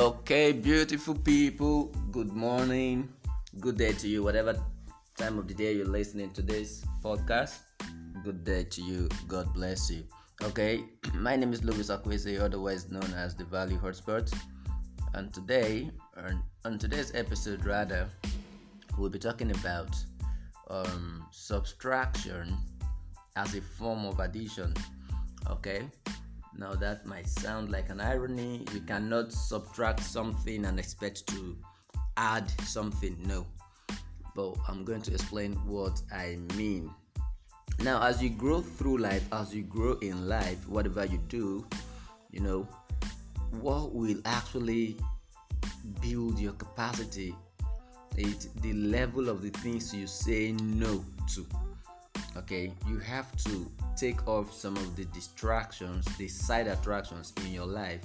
Okay, beautiful people, good morning, good day to you, whatever time of the day you're listening to this podcast. Good day to you, God bless you. Okay, my name is Louis Akwese, otherwise known as the Value Hotspot, and today, on today's episode, rather, we'll be talking about um, subtraction as a form of addition. Okay, now, that might sound like an irony. You cannot subtract something and expect to add something. No. But I'm going to explain what I mean. Now, as you grow through life, as you grow in life, whatever you do, you know, what will actually build your capacity is the level of the things you say no to. Okay, you have to take off some of the distractions, the side attractions in your life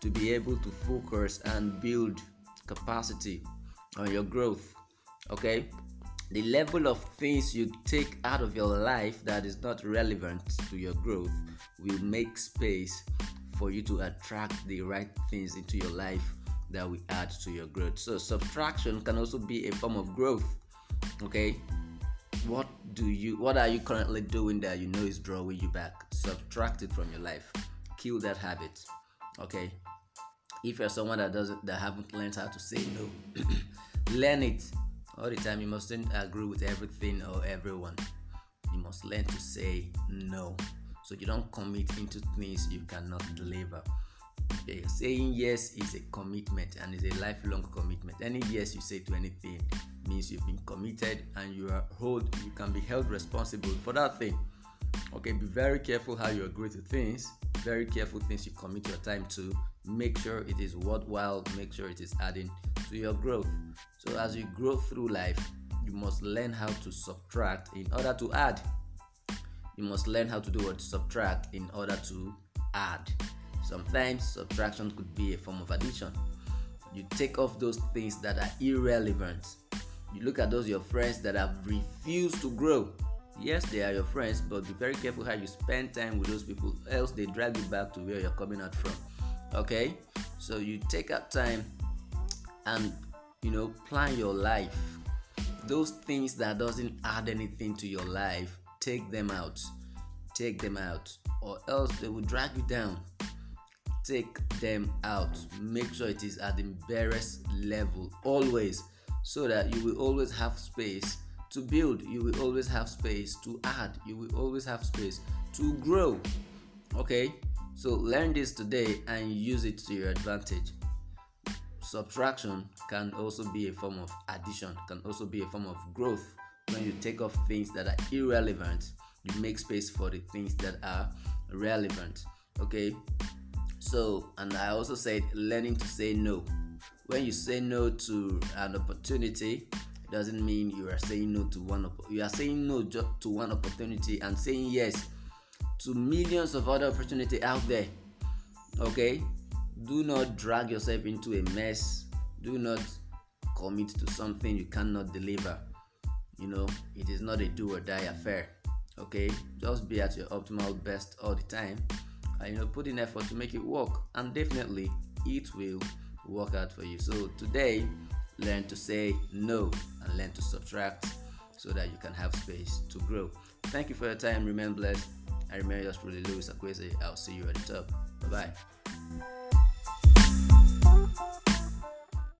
to be able to focus and build capacity on your growth. Okay, the level of things you take out of your life that is not relevant to your growth will make space for you to attract the right things into your life that will add to your growth. So, subtraction can also be a form of growth. Okay, what do you what are you currently doing that you know is drawing you back? Subtract it from your life. Kill that habit. Okay? If you're someone that doesn't that haven't learned how to say no learn it. All the time you mustn't agree with everything or everyone. You must learn to say no. So you don't commit into things you cannot deliver. Okay? Saying yes is a commitment and is a lifelong commitment. Any yes you say to anything means you've been committed and you are hold you can be held responsible for that thing. Okay be very careful how you agree to things. Very careful things you commit your time to. Make sure it is worthwhile. Make sure it is adding to your growth. So as you grow through life you must learn how to subtract in order to add. You must learn how to do what? Subtract in order to add. Sometimes subtraction could be a form of addition. You take off those things that are irrelevant you look at those your friends that have refused to grow. Yes they are your friends but be very careful how you spend time with those people else they drag you back to where you're coming out from okay? So you take out time and you know plan your life. Those things that doesn't add anything to your life take them out. Take them out or else they will drag you down. Take them out. Make sure it is at the barest level always so that you will always have space to build, you will always have space to add, you will always have space to grow. Okay, so learn this today and use it to your advantage. Subtraction can also be a form of addition, can also be a form of growth. When you take off things that are irrelevant, you make space for the things that are relevant. Okay, so and I also said learning to say no when you say no to an opportunity it doesn't mean you are saying no to one you are saying no to one opportunity and saying yes to millions of other opportunity out there okay? Do not drag yourself into a mess. Do not commit to something you cannot deliver. You know it is not a do or die affair okay? Just be at your optimal best all the time and you know put in effort to make it work and definitely it will work out for you. So today, learn to say no and learn to subtract so that you can have space to grow. Thank you for your time. Remain blessed. I remain yours truly, Louis Akweze. I'll see you at the top. Bye bye.